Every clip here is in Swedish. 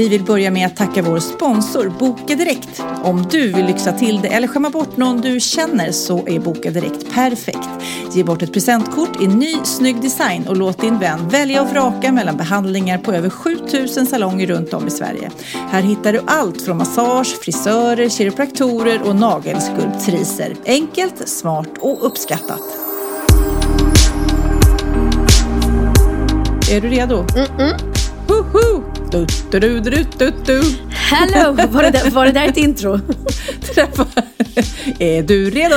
Vi vill börja med att tacka vår sponsor Boka Direkt. Om du vill lyxa till det eller skämma bort någon du känner så är Boka Direkt perfekt. Ge bort ett presentkort i ny snygg design och låt din vän välja och vraka mellan behandlingar på över 7000 salonger runt om i Sverige. Här hittar du allt från massage, frisörer, kiropraktorer och nagelskulptriser. Enkelt, smart och uppskattat. Är du redo? Mm-mm. Woho! Du, du, du, du, du, du. Hello! Var det, där, var det där ett intro? är du redo?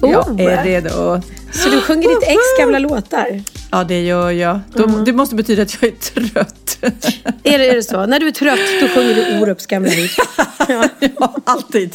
Oh. Jag är redo. Så du sjunger ditt ex gamla låtar? Ja, det gör jag. Då, Mm. Det måste betyda att jag är trött. Är det, är det så? När du är trött, då sjunger du Orups gamla hit. Ja. ja, alltid.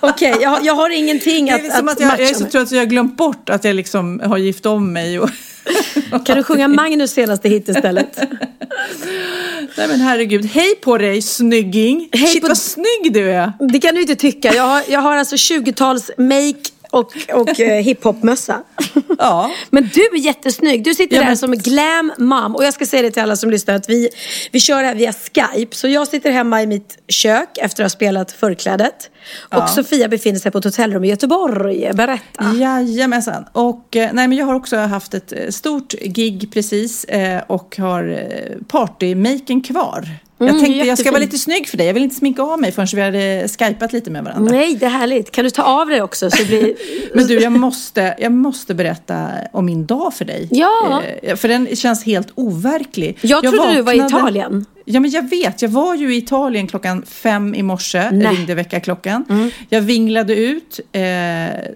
Okej, jag, jag har ingenting Det att, är som att att jag, jag är så trött att jag har glömt bort att jag liksom har gift om mig. Och... Kan du sjunga Magnus senaste hit istället? Nej men herregud, hej på dig snygging! Hej Shit på- vad snygg du är! Det kan du inte tycka. Jag har, jag har alltså 20-tals make och, och eh, hiphopmössa. Ja. Men du är jättesnygg. Du sitter Ja, där men- som glam mom. Och jag ska säga det till alla som lyssnar att vi, vi kör det här via Skype. Så jag sitter hemma i mitt kök efter att ha spelat förklädet. Och Ja. Sofia befinner sig på ett hotellrum i Göteborg. Berätta. Jajamensan. Och eh, nej, men jag har också haft ett eh, stort gig precis eh, och har partymaken kvar. Jag Mm, tänkte jag ska vara lite snygg för dig. Jag vill inte sminka av mig förrän vi hade skypat lite med varandra. Nej, det är härligt. Kan du ta av dig också? Så blir... Men du, jag måste, jag måste berätta om min dag för dig. Ja. Eh, För den känns helt overklig. Jag trodde du var i Italien. Ja, men jag vet. Jag var ju i Italien klockan fem i morse. Nej. ringde väckarklockan. Jag vinglade ut eh,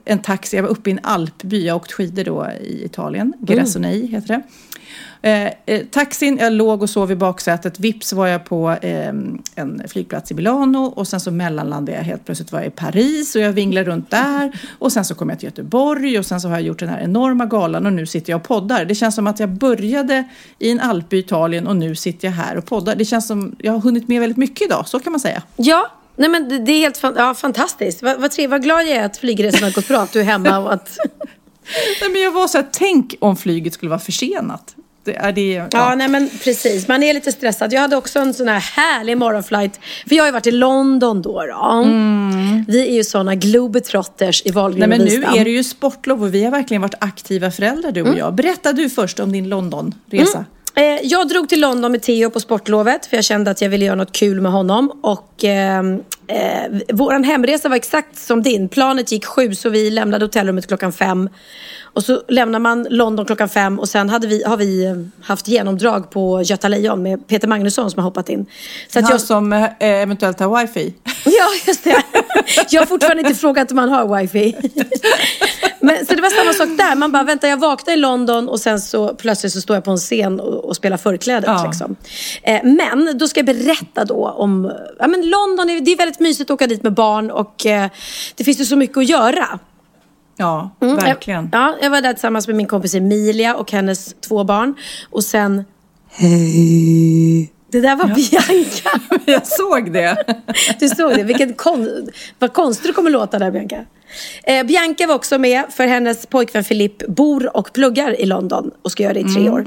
en taxi. Jag var uppe i en alpby. Jag har åkt skidor då i Italien. Grasonei heter det. Eh, eh, taxin, jag låg och sov i baksätet. Vips var jag på eh, en flygplats i Milano och sen så mellanlandade jag helt plötsligt var jag i Paris och jag vinglade runt där och sen så kom jag till Göteborg och sen så har jag gjort den här enorma galan och nu sitter jag och poddar. Det känns som att jag började i en alp i Italien och nu sitter jag här och poddar. Det känns som jag har hunnit med väldigt mycket idag, så kan man säga. Ja, nej men det, är helt fan, ja, fantastiskt. Vad, vad, vad glad jag är att flygresan har gått bra, att du är hemma och att... Nej, men jag var så här, tänk om flyget skulle vara försenat. Det är det, ja. Ja, nej men precis. Man är lite stressad. Jag hade också en sån här härlig morgonflight. För jag har ju varit i London då. då. Vi är ju såna globetrotters i Wahlgren Nej, men nu är det ju sportlov och vi har verkligen varit aktiva föräldrar du och jag. Berätta du först om din Londonresa. Eh, jag drog till London med Theo på sportlovet för jag kände att jag ville göra något kul med honom. Och eh, eh, våran hemresa var exakt som din. Planet gick sju så vi lämnade hotellrummet klockan fem. Och så lämnar man London klockan fem och sen hade vi, har vi eh, haft genomdrag på Göta Lejon med Peter Magnusson som har hoppat in. Så att Han jag, som eh, eventuellt har wifi. Ja, just det. Jag har fortfarande inte frågat om man har wifi. Men, så det var samma sak där. Man bara, vänta jag vaknar i London och sen så plötsligt så står jag på en scen och, och spelar förklädet. Ja. Liksom. Eh, men då ska jag berätta då om, ja men London, är, det är väldigt mysigt att åka dit med barn och eh, det finns ju så mycket att göra. Ja, Mm, verkligen. Jag, ja, jag var där tillsammans med min kompis Emilia och hennes två barn. Och sen... Hej! Det där var Bianca. Jag såg det. Du såg det. Vilken kon vad konstigt det kommer låta där, Bianca. Eh, Bianca var också med för hennes pojkvän Filip bor och pluggar i London och ska göra det i tre Mm, år.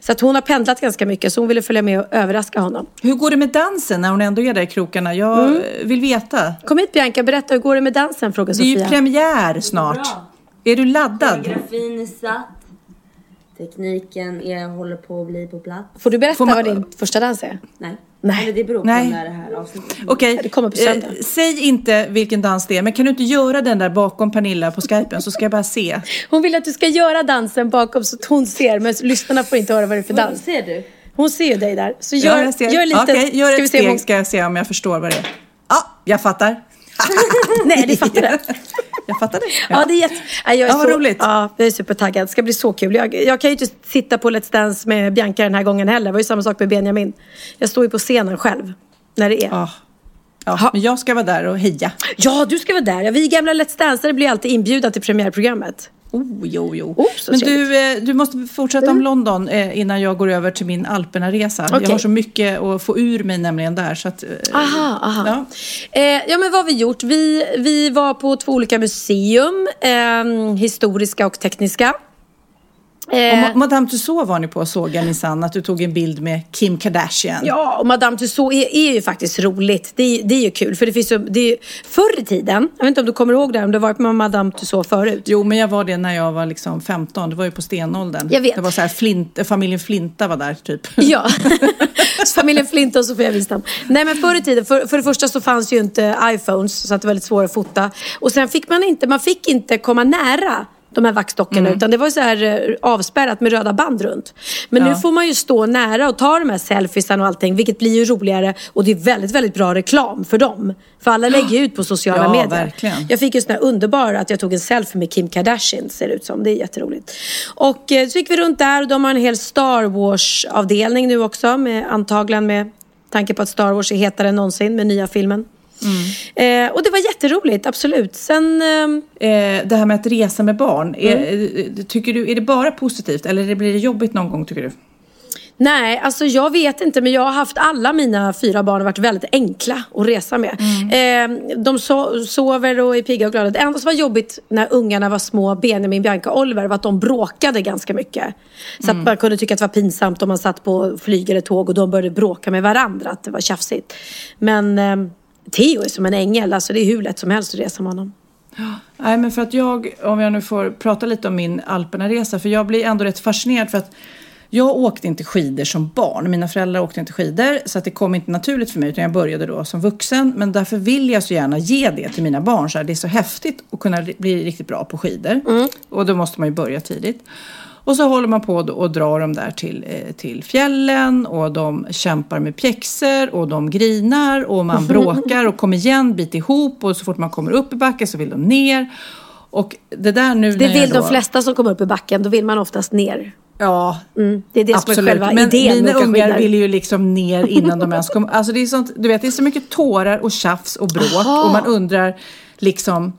Så att hon har pendlat ganska mycket så hon ville följa med och överraska honom. Hur går det med dansen när hon ändå är där i krokarna? Jag Mm. vill veta. Kom hit Bianca, berätta hur går det med dansen? Frågar Det är ju Sofia. premiär snart. Är du laddad? Koreografin är satt. Tekniken är, håller på att bli på plats. Får du berätta Får man- vad din första dans är? Nej. Nej. Eller det beror på Nej. när det här avsnittet Okej, Det kommer på söndag. eh, säg inte vilken dans det är, men kan du inte göra den där bakom Pernilla på skypen så ska jag bara se. Hon vill att du ska göra dansen bakom så att hon ser, men lyssnarna får inte höra vad det är för dans. ser du? Hon ser ju dig där. Så gör, ja, gör lite. Okej, gör ska vi ett steg hon... ska jag se om jag förstår vad det är. Ja, jag fattar. Nej, det fattar jag. Jag fattar det. Ja, det är jätte... ja, jag är Ja, vad så... roligt. Ja, jag är supertaggad. Det ska bli så kul. Jag, jag kan ju inte sitta på Let's Dance med Bianca den här gången heller. Det var ju samma sak med Benjamin. Jag står ju på scenen själv. När det är. Ja, Ja. Ha. Ja, men jag ska vara där och heja. du ska vara där. Vi gamla Let's Dancare blir alltid inbjudna till premiärprogrammet. Oh, jo, jo. Oh, men trevligt. du, eh, du måste fortsätta om London eh, innan jag går över till min Alperna-resa. Jag Okej. har så mycket att få ur mig nämligen där. Så att, eh, Aha, aha. Ja. Eh, ja, men vad har vi gjort? Vi, vi var på två olika museum. Eh, historiska och tekniska. Eh, Ma- Madame Tussauds var ni på såg jag minsann att du tog en bild med Kim Kardashian. Ja, och Madame Tussauds är, är ju faktiskt roligt. Det är, det är ju kul. För det finns ju, det är, ju- förr i tiden, jag vet inte om du kommer ihåg det, om du har varit med Madame Tussauds förut. Jo, men jag var det när jag var liksom 15. Det var ju på stenåldern. Jag vet. Det var så här, Flint, familjen Flinta var där typ. Ja, familjen Flint och Sofia Wistam. Nej men förr i tiden, för, för det första så fanns ju inte iPhones så att det var väldigt svårt att fota. Och sen fick man inte, man fick inte komma nära de här vaxdockorna Mm. utan det var så här eh, avspärrat med röda band runt. Men nu Ja. får man ju stå nära och ta de här selfiesarna och allting vilket blir ju roligare och det är väldigt, väldigt bra reklam för dem. För alla lägger ju ut på sociala Ja, medier. verkligen. Jag fick ju sån här underbar att jag tog en selfie med Kim Kardashian ser det ut som. Det är jätteroligt. Och eh, så gick vi runt där och de har en hel Star Wars-avdelning nu också. Med, antagligen med tanke på att Star Wars är hetare än någonsin med nya filmen. Mm. Eh, och det var jätteroligt, absolut. Sen... ehm, Eh, det här med att resa med barn, är, Mm. eh, tycker du, är det bara positivt eller blir det jobbigt någon gång tycker du? Nej, alltså jag vet inte men jag har haft alla mina fyra barn har varit väldigt enkla att resa med. Mm. Eh, de so sover och är pigga och glada. Det enda som var jobbigt när ungarna var små, Benjamin, Bianca och Oliver, var att de bråkade ganska mycket. Så Mm. att man kunde tycka att det var pinsamt om man satt på flyg eller tåg och de började bråka med varandra, att det var tjafsigt. Men eh, Theo är som en ängel, alltså det är hur lätt som helst att resa med honom. Nej, men för att jag, om jag nu får prata lite om min Alperna-resa, för jag blir ändå rätt fascinerad för att jag åkte inte skidor som barn. Mina föräldrar åkte inte skidor så att det kom inte naturligt för mig utan jag började då som vuxen. Men därför vill jag så gärna ge det till mina barn. Så här, det är så häftigt att kunna bli riktigt bra på skidor. Och då måste man ju börja tidigt. Och så håller man på och drar dem där till, eh, till fjällen och de kämpar med pjäxor och de grinar och man bråkar och kommer igen, bit ihop och så fort man kommer upp i backen så vill de ner. Och det där nu Det vill då, de flesta som kommer upp i backen, då vill man oftast ner. Ja, Mm, det är det som är Absolut, själva men idén mina ungar vill ju liksom ner innan de ens kom. Alltså det är sånt, du vet, det är så mycket tårar och tjafs och bråk Aha. och man undrar liksom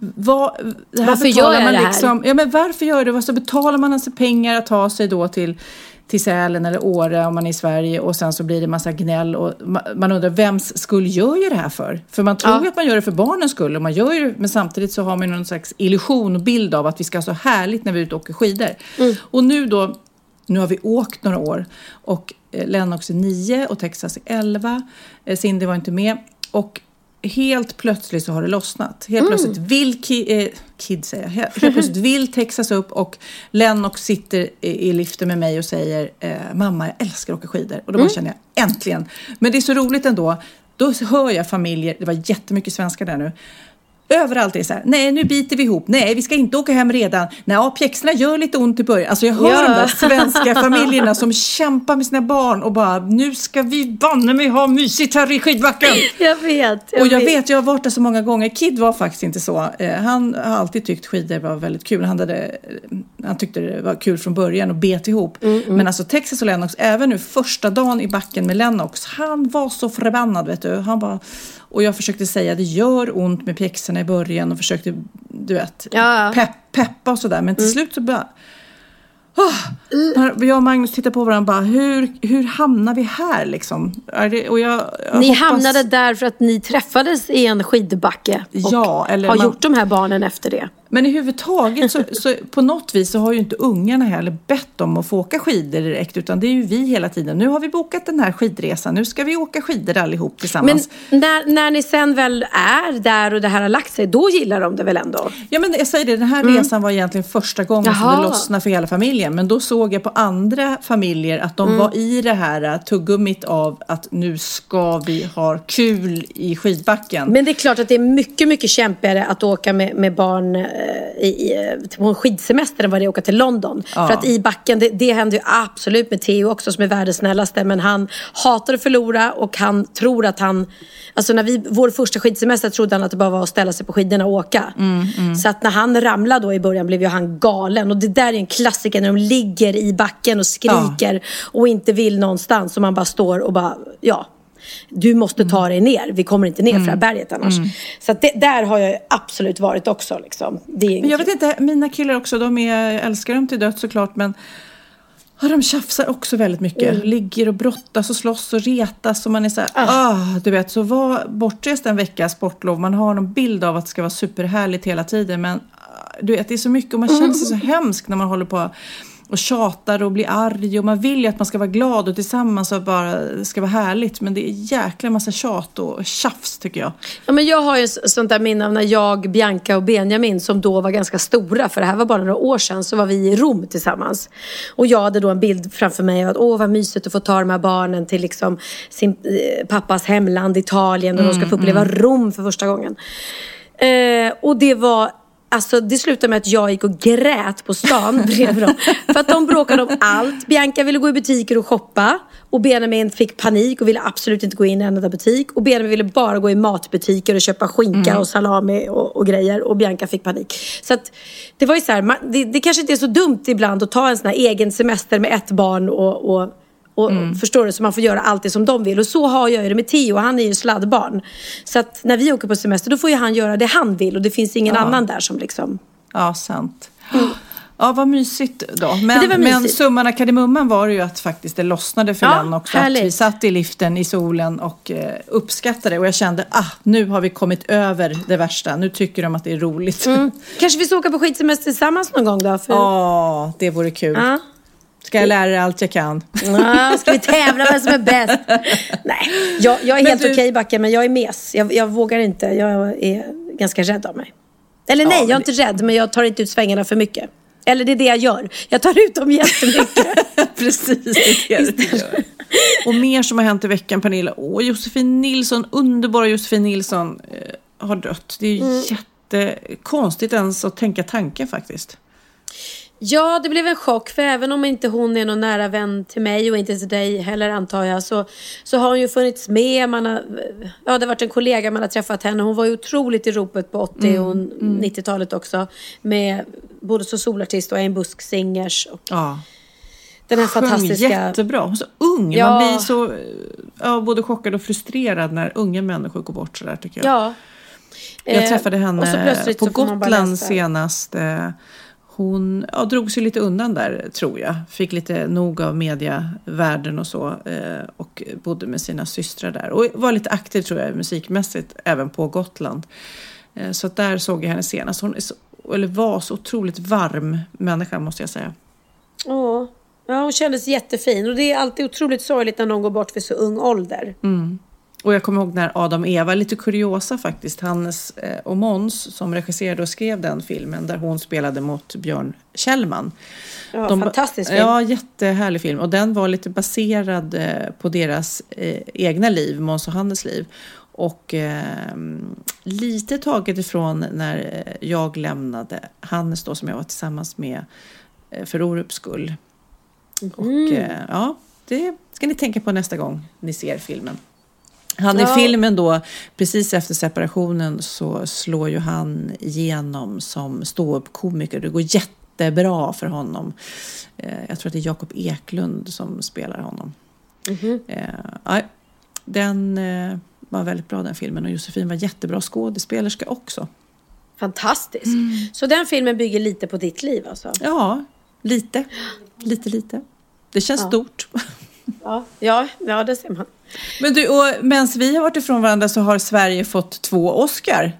vad, det Varför gör jag man det här? liksom, Ja men varför gör det? Vad så betalar man alltså pengar att ta sig då till till Sälen eller Åre om man är i Sverige och sen så blir det massa gnäll och ma- man undrar vems skull gör ju det här för? För man tror Ja. att man gör det för barnens skull och man gör det, men samtidigt så har man ju någon slags illusion och bild av att vi ska ha så härligt när vi är ute och åker skidor. Mm. Och nu då nu har vi åkt några år och eh, Lennox är nio och Texas är elva. Eh, Cindy var inte med. Och helt plötsligt så har det lossnat. Helt plötsligt vill ki, eh, Kid säger jag. Helt helt plötsligt vill Texas upp och Lennox sitter i, i liften med mig och säger eh, Mamma, jag älskar att åka skidor. Och då bara känner jag äntligen. Men det är så roligt ändå. Då hör jag familjer, det var jättemycket svenskar där nu. Överallt är det så här, nej nu biter vi ihop, nej vi ska inte åka hem redan, nej ja, pjäxorna gör lite ont i början. Alltså jag hör Ja. de där svenska familjerna som kämpar med sina barn och bara, nu ska vi banne mig ha mysigt här i skidbacken. Jag vet. Och jag vet, jag har varit där så många gånger. Kid var faktiskt inte så. Eh, han har alltid tyckt skidor var väldigt kul. Han, hade, han tyckte det var kul från början och bet ihop. Men alltså Texas och Lennox, även nu första dagen i backen med Lennox, han var så förbannad vet du. Han bara, och jag försökte säga det gör ont med pjäxorna i början och försökte, du vet, Ja. pepp, peppa och sådär. Men till slut så bara Oh, jag och Magnus tittar på varandra och bara, hur, hur hamnar vi här liksom? Det, och jag, jag Ni hoppas- hamnade där för att ni träffades i en skidbacke och Ja, eller har man- gjort de här barnen efter det. Men i huvud taget så, så på något vis så har ju inte ungarna heller bett om att få åka skidor direkt utan det är ju vi hela tiden. Nu har vi bokat den här skidresan, nu ska vi åka skidor allihop Men tillsammans. när, när ni sen väl är där och det här har lagt sig, då gillar de det väl ändå? Ja men jag säger det, den här resan var egentligen första gången som Jaha. det lossnade för hela familjen. Men då såg jag på andra familjer att de var i det här tuggummit av att nu ska vi ha kul i skidbacken. Men det är klart att det är mycket, mycket kämpigare att åka med, med barn eh, i, i, på en skidsemester än vad det är att åka till London. Ja. För att i backen, det, det händer ju absolut med Theo också som är världens snällaste. Men han hatar att förlora och han tror att han... Alltså när vi, vår första skidsemester trodde han att det bara var att ställa sig på skidorna och åka. Så att när han ramlade då i början blev ju han galen. Och det där är en klassiker när de ligger i backen och skriker och inte vill någonstans. Och man bara står och bara, ja. Du måste ta dig ner. Vi kommer inte ner för det här berget annars. Så att det, där har jag absolut varit också. Liksom. Men jag vet inte, mina killar också, de är, älskar dem till döds såklart men ja, de tjafsar också väldigt mycket. Mm. Ligger och brottas och slåss och retas och man är så här, ah. du vet, så var bortrest en vecka sportlov, man har någon bild av att det ska vara superhärligt hela tiden men ah, du vet, det är så mycket och man känner sig så Mm. hemsk när man håller på och tjatar och blir arg och man vill ju att man ska vara glad och tillsammans och bara ska vara härligt men det är jäkla massa tjat och tjafs tycker jag. Ja, men jag har ju sånt där minne av när jag, Bianca och Benjamin som då var ganska stora, för det här var bara några år sedan, så var vi i Rom tillsammans. Och jag hade då en bild framför mig av att åh vad mysigt att få ta de här barnen till liksom sin eh, pappas hemland Italien och de ska få uppleva Rom för första gången. Eh, och det var Alltså det slutade med att jag gick och grät på stan bredvid dem. För att de bråkade om allt. Bianca ville gå i butiker och shoppa. Och Benjamin fick panik och ville absolut inte gå in i en enda butik. Och Benjamin ville bara gå i matbutiker och köpa skinka och salami och, och grejer. Och Bianca fick panik. Så att det var ju så här, man, det, det kanske inte är så dumt ibland att ta en sån här egen semester med ett barn och, och och, Förstår du? Så man får göra allt det som de vill. Och så har jag ju det med Theo. Han är ju sladdbarn. Så att när vi åker på semester då får ju han göra det han vill. Och det finns ingen annan där som liksom... Ja, sant. Ja, vad mysigt då. Men, men mysigt. summan av kardemumman var ju att faktiskt det lossnade för Ja, den också. Att härligt. vi satt i liften i solen och eh, uppskattade och jag kände ah, nu har vi kommit över det värsta. Nu tycker de att det är roligt. Ja, Kanske vi ska åka på skidsemester tillsammans någon gång då? För... det vore kul. Ja. Ska jag lära er allt jag kan? Ja, ska vi tävla vem som är bäst? Nej, jag, jag är Men helt du- okej Backe, men jag är mes. Jag, jag vågar inte. Jag är ganska rädd av mig. Eller nej, men jag är inte rädd, men jag tar inte ut svängarna för mycket. Eller det är det jag gör. Jag tar ut dem jättemycket. Precis, det är det du gör. Och mer som har hänt i veckan, Pernilla. Åh, Josefin Nilsson, underbara Josefin Nilsson eh, har dött. Det är ju Mm. jättekonstigt ens att tänka tanken faktiskt. Ja, det blev en chock. För även om inte hon är någon nära vän till mig och inte till dig heller antar jag. Så, så har hon ju funnits med. Man har, ja, det har varit en kollega, man har träffat henne. Hon var ju otroligt i ropet på 80 och 90-talet också. Med både som solartist och en busksingers. Och Ja. den här Sjöng fantastiska... jättebra. Hon är så ung. Ja. Man blir så eh, ja, både chockad och frustrerad när unga människor går bort sådär tycker jag. Ja. Jag Eh, träffade så henne på Gotland senast. Hon ja, drog sig lite undan där tror jag. Fick lite nog av mediavärlden och så. eh, Och bodde med sina systrar där. Och var lite aktiv tror jag musikmässigt även på Gotland. Eh, Så där såg jag henne senast. Hon så, eller var så otroligt varm människa måste jag säga. Ja. ja, hon kändes jättefin. Och det är alltid otroligt sorgligt när någon går bort vid så ung ålder. Och jag kommer ihåg när Adam och Eva, lite kuriosa faktiskt, Hannes eh, och Måns som regisserade och skrev den filmen där hon spelade mot Björn Kjellman. Ja, De- fantastisk film. Ja, jättehärlig film. Och den var lite baserad eh, på deras eh, egna liv, Måns och Hannes liv. Och eh, lite taget ifrån när jag lämnade Hannes då som jag var tillsammans med för Orups skull. Och Mm. eh, ja, det ska ni tänka på nästa gång ni ser filmen. Han Ja. i filmen då, precis efter separationen så slår ju han igenom som ståuppkomiker. Det går jättebra för honom. Eh, jag tror att det är Jakob Eklund som spelar honom. Eh, ja, den eh, var väldigt bra den filmen och Josefin var jättebra skådespelerska också. Fantastisk. Mm. Så den filmen bygger lite på ditt liv alltså? Ja, lite. Lite, lite. Det känns stort. Ja, ja, ja det ser man. Men du, och medan vi har varit ifrån varandra så har Sverige fått två Oscar.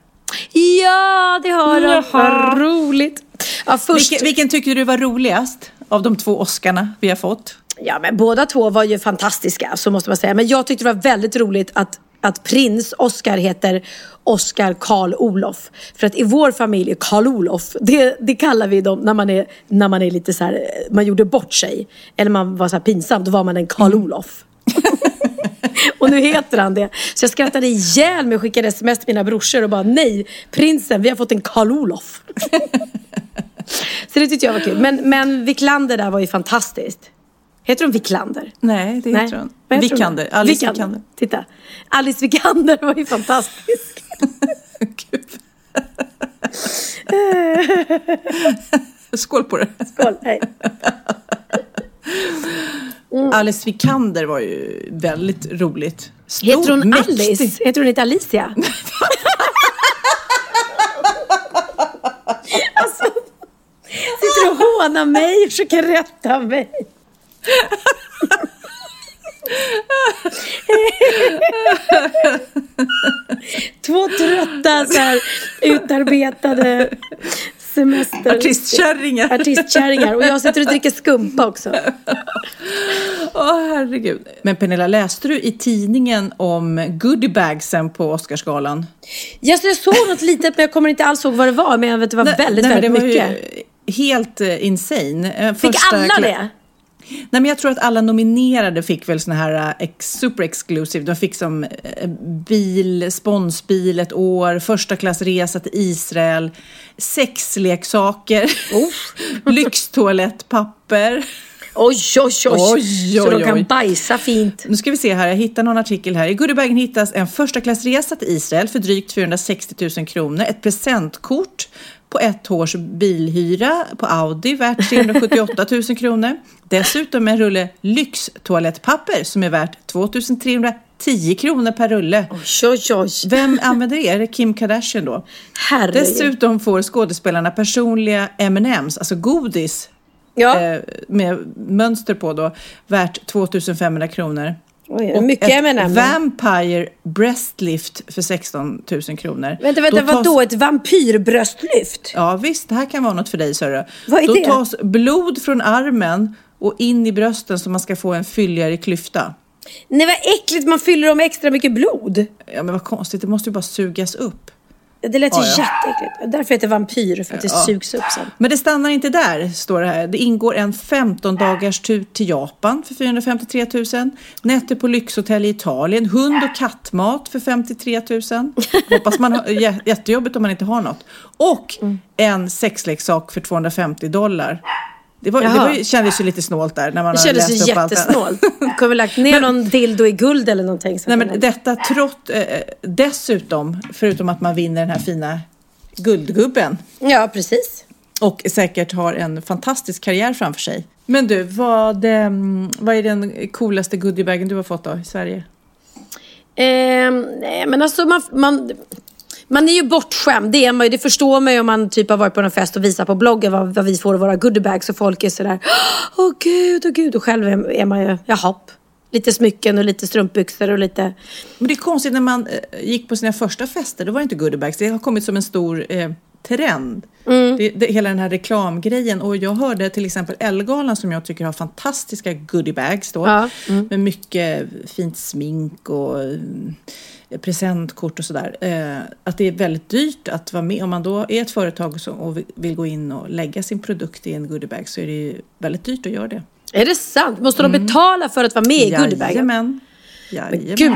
Ja, det har de. Vad roligt. Ja, först, Vilken, vilken tycker du var roligast av de två Oscarna vi har fått? ja, men båda två var ju fantastiska, så måste man säga. Men jag tyckte det var väldigt roligt att, att prins Oscar heter Oscar Karl Olof. För att i vår familj, Karl Olof, det, det kallar vi dem när man är, när man är lite så här, man gjorde bort sig. Eller man var så här pinsam, då var man en Karl Olof. och nu heter han det. Så jag skrattade ihjäl mig och skickade sms till mina brorsor och bara nej, prinsen, vi har fått en Karl Olof. så det tyckte jag var kul. Men, men Wiklander där var ju fantastiskt. Heter de Wiklander? Nej, det heter hon. Vad heter Vikander. Alice Vikander. Titta. Alice Vikander var ju fantastisk. Skål på det. Skål, hej. Alice Vikander var ju väldigt roligt. Stor, Heter hon mäktig. Alice? Heter hon inte Alicia? alltså, sitter du och hånar mig och försöker rätta mig? Två trötta så här, utarbetade semester... Artistkärringar. Artistkärringar. Och jag sitter och dricker skumpa också. Åh herregud. Men Pernilla, läste du i tidningen om goodiebagsen på Oscarsgalan? Ja, så jag såg något litet men jag kommer inte alls ihåg vad det var. Men jag vet att det var väldigt, nej, väldigt det var mycket. Helt uh, insane. Eh, Fick första alla det? Nej men jag tror att alla nominerade fick väl såna här uh, ex, super exclusive. De fick som uh, bil, sponsbil ett år, första klassresa till Israel, sexleksaker, lyxtoalettpapper. Oj, oj, oj. Oj, Så de kan bajsa fint. Nu ska vi se här, jag hittar någon artikel här. I goodiebagen hittas en första klassresa till Israel för drygt 460 000 kronor, ett presentkort på ett års bilhyra på Audi värt 378 000 kronor. Dessutom en rulle lyxtoalettpapper som är värt 2 310 kronor per rulle. Oj, oj, oj. Vem använder det? Är det Kim Kardashian då? Herregud. Dessutom får skådespelarna personliga M&M's, alltså godis Ja. eh, med mönster på då, värt 2500 kronor. Oj, Och mycket ett M&M. Vampire Breastlift för 16 000 kronor. Vänta, vänta, Då tas- vadå? Ett vampyrbröstlyft? Ja visst, det här kan vara något för dig Sörre. Vad är Då det? tas blod från armen och in i brösten så man ska få en fylligare klyfta. Nej, vad äckligt. Man fyller dem med extra mycket blod. Ja men vad konstigt, det måste ju bara sugas upp. Det lät ju Ja, ja. jätteäckligt. Därför heter det vampyr, för att det sugs upp sen. Men det stannar inte där, står det här. Det ingår en 15 dagars tur till Japan för 453 000. Nätter på lyxhotell i Italien. Hund och kattmat för 53 000. Hoppas man har, jä- jättejobbigt om man inte har något. Och en sexleksak för 250 dollar. Det, var, det var, kändes ju lite snålt där när man Det kändes läst upp allt det jättesnålt. Du kunde lagt ner någon dildo i guld eller någonting. Nej, men detta trots, eh, dessutom, förutom att man vinner den här fina guldgubben Ja, precis. och säkert har en fantastisk karriär framför sig. Men du, vad, ehm, vad är den coolaste goodiebagen du har fått då i Sverige? Ehm, nej, men alltså man, man, man är ju bortskämd. Det, är man ju, det förstår man ju om man typ har varit på någon fest och visar på bloggen vad, vad vi får i våra goodiebags och folk är sådär Åh gud, åh gud. Och själv är, är man ju, jaha. Lite smycken och lite strumpbyxor och lite... Men det är konstigt när man eh, gick på sina första fester, då var det inte goodiebags. Det har kommit som en stor eh, trend. Det, det, hela den här reklamgrejen. Och jag hörde till exempel Ellegalan som jag tycker har fantastiska goodiebags då. Ja, Med mycket fint smink och mm, presentkort och sådär. Eh, att det är väldigt dyrt att vara med. Om man då är ett företag som, och vill- gå in och lägga sin produkt i en goodiebag så är det ju väldigt dyrt att göra det. Är det sant? Måste de betala för att vara med i goodiebagen? Jajamän. Men Jajamän. gud,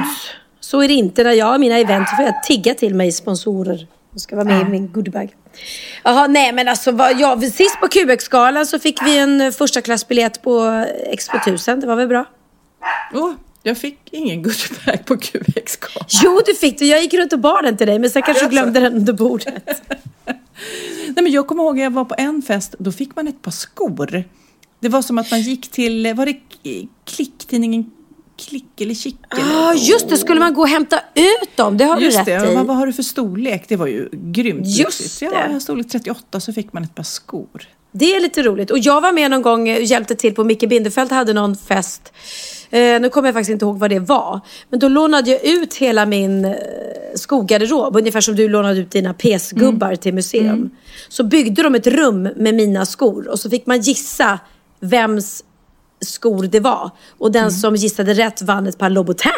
så är det inte när jag har mina event. Då får jag tigga till mig sponsorer. De ska vara med i min goodiebag. Jaha, nej men alltså vad, ja, sist på QX-galan så fick vi en eh, första klassbiljett på Expo 1000. Det var väl bra? Åh, jag fick ingen goodiebag på QX -galan. Jo, du fick det. Jag gick runt och bar den till dig, men sen kanske du glömde den under bordet. Nej, men jag kommer ihåg att jag var på en fest, då fick man ett par skor. Det var som att man gick till, var det klicktidningen Klick eller Kick? eller- Ja, just det. Skulle man gå och hämta ut dem? Det har Just du det, rätt i. men vad har du för storlek? Det var ju grymt Just det. Ja, jag har storlek 38 så fick man ett par skor. Det är lite roligt. Och jag var med någon gång och hjälpte till på Micke Bindefeld hade någon fest. Eh, nu kommer jag faktiskt inte ihåg vad det var. Men då lånade jag ut hela min eh, skogarderob. Ungefär som du lånade ut dina pesgubbar till museum. Så byggde de ett rum med mina skor. Och så fick man gissa vems skor det var. Och den som gissade rätt vann ett par Louboutin.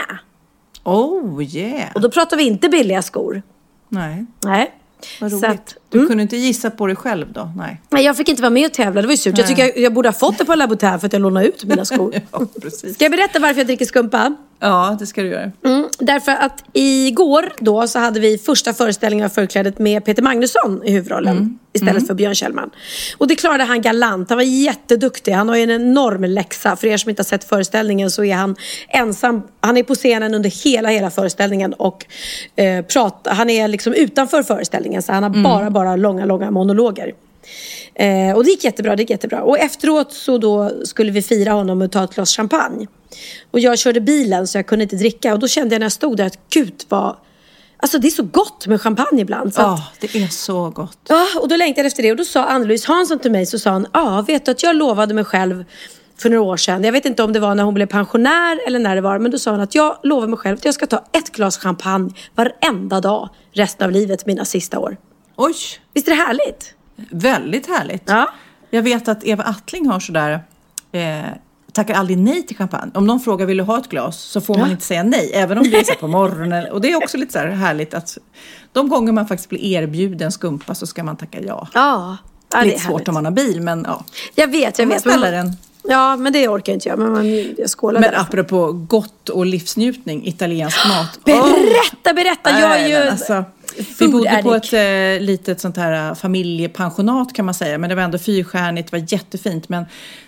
Oh yeah! Och då pratar vi inte billiga skor. Nej, Nej. vad Så roligt. att- Du kunde inte gissa på dig själv då? Nej. Nej, jag fick inte vara med och tävla. Det var ju surt. Jag tycker jag, jag borde ha fått ett par Louboutin för att jag lånade ut mina skor. Ja, precis. Ska jag berätta varför jag dricker skumpa? Ja, det ska du göra. Mm, därför att igår då så hade vi första föreställningen av Förklädet med Peter Magnusson i huvudrollen. Istället för Björn Kjellman. Och det klarade han galant. Han var jätteduktig. Han har ju en enorm läxa. För er som inte har sett föreställningen så är han ensam. Han är på scenen under hela, hela föreställningen. Och eh, pratar. han är liksom utanför föreställningen. Så han har bara, bara långa, långa monologer. Eh, och det gick jättebra, det gick jättebra. Och efteråt så då skulle vi fira honom och ta ett glas champagne. Och jag körde bilen så jag kunde inte dricka. Och då kände jag när jag stod där att gud vad... Alltså det är så gott med champagne ibland. Ja, att, det är så gott. ja, och då längtade jag efter det. Och då sa Ann-Louise Hansson till mig, så sa han, ja vet du att jag lovade mig själv för några år sedan. Jag vet inte om det var när hon blev pensionär eller när det var. Men då sa hon att jag lovar mig själv att jag ska ta ett glas champagne varenda dag resten av livet, mina sista år. Oj, Visst är det härligt? väldigt härligt. Ja. Jag vet att Eva Attling har sådär, eh, tackar aldrig nej till champagne. Om någon frågar vill du ha ett glas så får man inte säga nej, även om det är så på morgonen. Och det är också lite så här härligt att de gånger man faktiskt blir erbjuden skumpa så ska man tacka ja. Ja, ja det är lite svårt härligt. om man har bil, men ja. Jag vet, jag man vet. men ställer den. Ja, men det orkar inte jag. Men man, jag skålar Men där. apropå gott och livsnjutning, italiensk mat. Berätta, berätta! Jag är Nej, ju men alltså, vi bodde på ett eh, litet sånt här eh, familjepensionat kan man säga. Men det var ändå fyrstjärnigt, det var jättefint. Men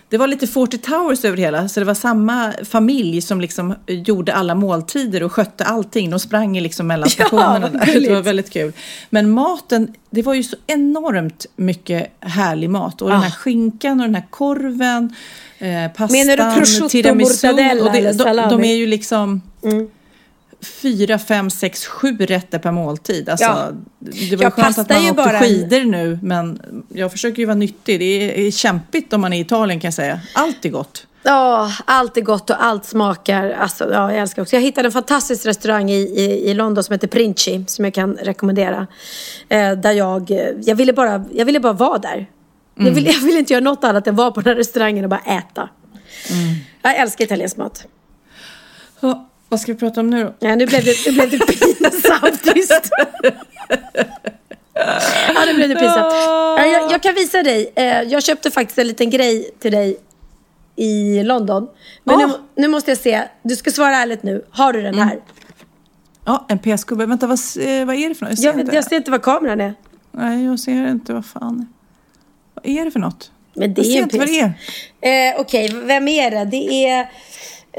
det var lite Forty Towers över det hela. Så det var samma familj som liksom gjorde alla måltider och skötte allting. De sprang liksom mellan Ja, stationerna. där. Det var väldigt kul. Men maten, det var ju så enormt mycket härlig mat. Och den här Ah. skinkan och den här korven. Eh, pastan, Menar du prosciutto, mortadella eller de, salami? Mm. de är ju liksom fyra, fem, sex, sju rätter per måltid. Alltså, Ja. Det var Ja, ju skönt att man åkte bara skidor nu, men jag försöker ju vara nyttig. Det är kämpigt om man är i Italien kan jag säga. Allt är gott. Ja, allt är gott och allt smakar. Alltså, ja, jag älskar också. Jag hittade en fantastisk restaurang i, i, i London som heter Princi. Som jag kan rekommendera. Eh, där jag, eh, jag, ville bara, jag ville bara vara där. Jag, ville, jag ville inte göra något annat än vara på den här restaurangen och bara äta. Jag älskar italiensk mat. Ja, vad ska vi prata om nu då? Ja, nu blev det, nu blev det pinsamt tyst. ja, nu blev det pinsamt. Ja, jag, jag kan visa dig. Eh, jag köpte faktiskt en liten grej till dig i London. Men Åh. nu, nu måste jag se. Du ska svara ärligt nu. Har du den här? Ja, en PS-gubbe. Vänta, vad, eh, vad är det för något? Jag ser, Jag, inte. jag ser inte vad kameran är. Nej, jag ser inte. Vad fan. Vad är det för något? Men det jag är ser inte vad det är. Eh, Okej, vem är det? Det är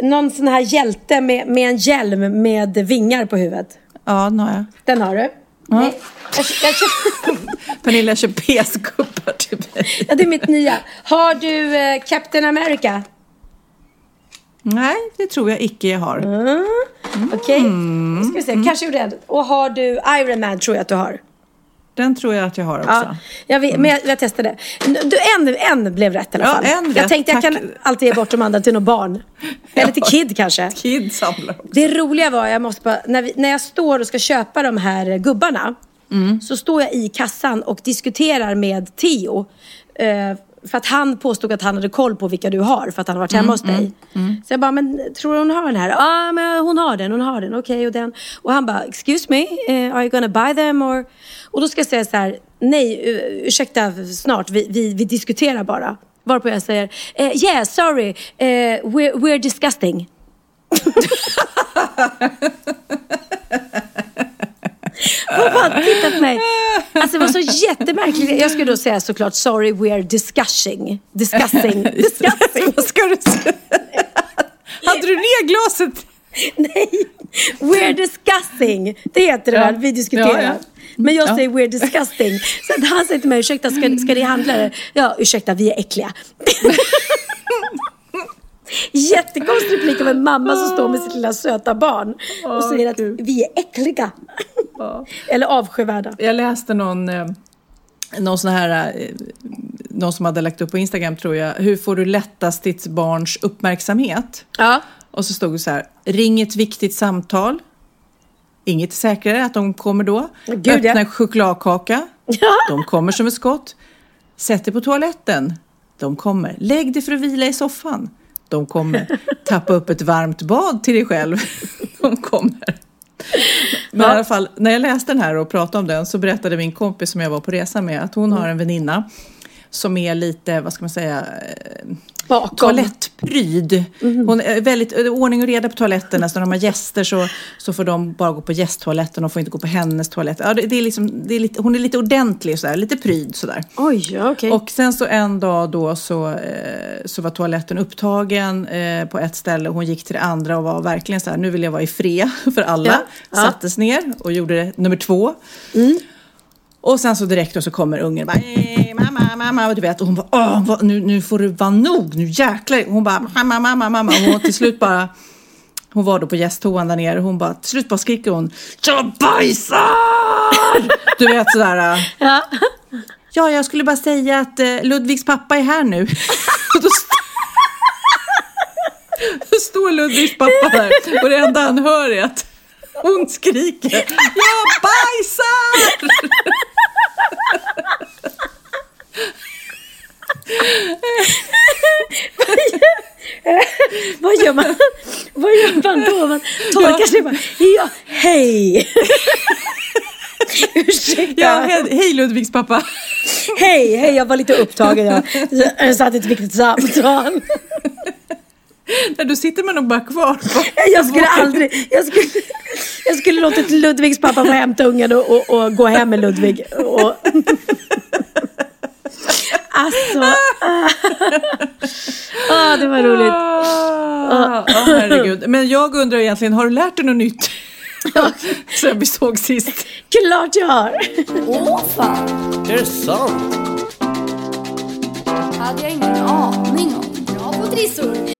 någon sån här hjälte med, med en hjälm med vingar på huvudet. Ja, den har jag. Den har du? Nej. Jag, jag, köpte- Pernilla kör PS-gubbar till mig. ja, det är mitt nya. Har du eh, Captain America? Nej, det tror jag icke jag har. Mm. Okej, Mm. nu ska vi se. Kanske gjorde jag det. Och har du Iron Man tror jag att du har. Den tror jag att jag har också. Ja, jag vet, men jag, jag testade. Du, en, en blev rätt i alla Ja, fall. en jag tänkte jag Tack. kan alltid ge bort de andra till något barn. Eller till Kid kanske. Kid samlar också. Det roliga var, jag måste bara, när, vi, när jag står och ska köpa de här gubbarna. Så står jag i kassan och diskuterar med Theo. Eh, för att han påstod att han hade koll på vilka du har för att han har varit hemma hos dig. Så jag bara, men tror du hon har den här? Ja, ah, men hon har den, hon har den, okej och den. Och han bara, excuse me, eh, are you gonna buy them? Or... Och då ska jag säga så här, nej, ursäkta snart, vi, vi, vi diskuterar bara. Varpå jag säger, eh, yeah, sorry, eh, we're, we're disgusting. Hon bara tittade på mig. Alltså det var så jättemärkligt. Jag skulle då säga såklart sorry we are discussing. Discussing. Discussing. Vad ska du säga? Hade du ner glaset? Nej. We're discussing. Det heter det Ja. väl? Vi diskuterar. Ja, ja. Men jag Ja. säger we're disgusting. Så att han säger till mig, ursäkta ska, ska ni handla det? Ja, ursäkta vi är äckliga. Jättekonstig replik av en mamma som står med sitt lilla söta barn och säger att vi är äckliga. Eller avskyvärda. Jag läste någon, eh, någon sån här eh, någon som hade lagt upp på Instagram tror jag, hur får du lättast ditt barns uppmärksamhet? Ja. Och så stod det så här, ring ett viktigt samtal. Inget säkrare att de kommer då. Gud, ja. Öppna en chokladkaka. Ja. De kommer som ett skott. Sätt dig på toaletten. De kommer. Lägg dig för att vila i soffan. De kommer. Tappa upp ett varmt bad till dig själv. De kommer. Men i alla fall, när jag läste den här och pratade om den så berättade min kompis som jag var på resa med att hon har en väninna som är lite, vad ska man säga, eh, Bakom. toalettpryd. Hon är väldigt eh, ordning och reda på toaletten. Alltså när de har gäster så, så får de bara gå på gästtoaletten och får inte gå på hennes toalett. Ja, det, det är liksom, det är lite, hon är lite ordentlig sådär, lite pryd sådär. Oj, ja, okej. Och sen så en dag då så, eh, så var toaletten upptagen eh, på ett ställe. Hon gick till det andra och var verkligen så här, nu vill jag vara i fred för alla. Ja. Sattes ner och gjorde det nummer två. Och sen så direkt då så kommer ungen och bara "Eh, mamma, mamma och du vet och hon bara Åh, vad, nu, nu får det vara nog, nu jäklar. Hon bara mamma, mamma, mamma och hon till slut bara hon var då på gästtoan där nere och hon bara till slut bara skriker hon Jag bajsar! Du vet sådär. äh. Ja. Ja, jag skulle bara säga att eh, Ludvigs pappa är här nu. Och då, st- då står Ludvigs pappa där och det enda han hör är att hon skriker Jag bajsar! Vad gör man? Vad gör man då? Man torkar sig bara. Ja, hej! Ursäkta. Ja, he- hej Ludvigs pappa. Hej, hej, jag var lite upptagen. Jag, jag satt i ett viktigt samtal. Nej, då sitter man nog bara kvar. Jag skulle aldrig, jag skulle, jag skulle låtit Ludvigs pappa få hämta ungen och, och, och gå hem med Ludvig. Och, alltså. Ah, det var roligt. Ah, ah, herregud. Men jag undrar egentligen, har du lärt dig något nytt? Sen vi såg sist. Klart jag har. Åh fan, Är det sant? hade jag ingen aning om. Bra på trissor.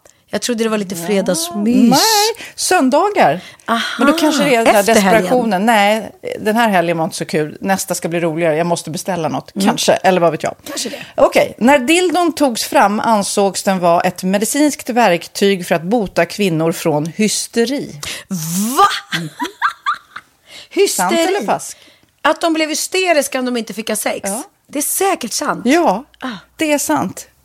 jag trodde det var lite fredagsmys. Nej, söndagar. Aha, Men då kanske det är den här efter helgen. desperationen. Nej, den här helgen var inte så kul. Nästa ska bli roligare. Jag måste beställa något. Kanske, eller vad vet jag. Mm. Kanske det. Okej, när dildon togs fram ansågs den vara ett medicinskt verktyg för att bota kvinnor från hysteri. Va? Hysteri. Sant eller falskt? Att de blev hysteriska om de inte fick ha sex. Ja. Det är säkert sant. Ja, Ah. det är sant.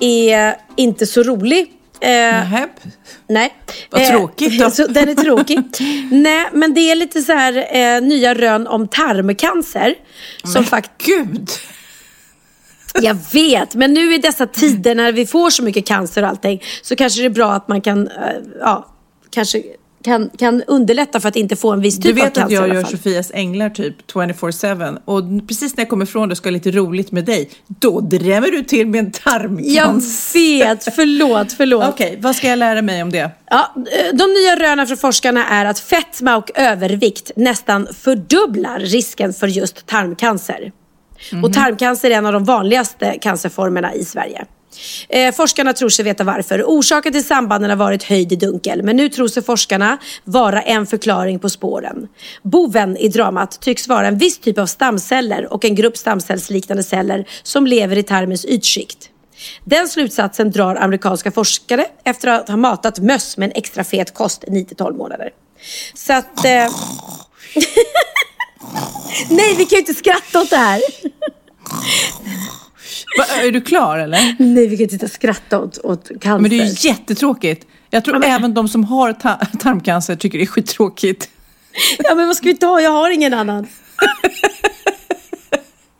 är inte så rolig. Eh. Nej. Vad tråkigt då. Eh, så den är tråkig. nej, men det är lite så här eh, nya rön om tarmcancer. Men som fakt gud! Jag vet, men nu i dessa tider när vi får så mycket cancer och allting så kanske det är bra att man kan, eh, ja, kanske kan, kan underlätta för att inte få en viss typ av cancer. Du vet att jag gör Sofias änglar typ 24-7 och precis när jag kommer ifrån det ska ha lite roligt med dig, då drämmer du till med en tarmcancer. Jag vet, förlåt, förlåt. Okej, okay, vad ska jag lära mig om det? Ja, de nya rönen från forskarna är att fetma och övervikt nästan fördubblar risken för just tarmcancer. Mm -hmm. Och tarmcancer är en av de vanligaste cancerformerna i Sverige. Eh, forskarna tror sig veta varför. Orsaken till sambanden har varit höjd i dunkel. Men nu tror sig forskarna vara en förklaring på spåren. Boven i dramat tycks vara en viss typ av stamceller och en grupp stamcellsliknande celler som lever i tarmens ytskikt. Den slutsatsen drar amerikanska forskare efter att ha matat möss med en extra fet kost i 9-12 månader. Så att... Eh... Nej, vi kan ju inte skratta åt det här. Va, är du klar eller? Nej, vi kan inte skratta åt, åt cancer. Men det är ju jättetråkigt. Jag tror men... även de som har ta tarmcancer tycker det är skittråkigt. Ja, men vad ska vi ta? Jag har ingen annan.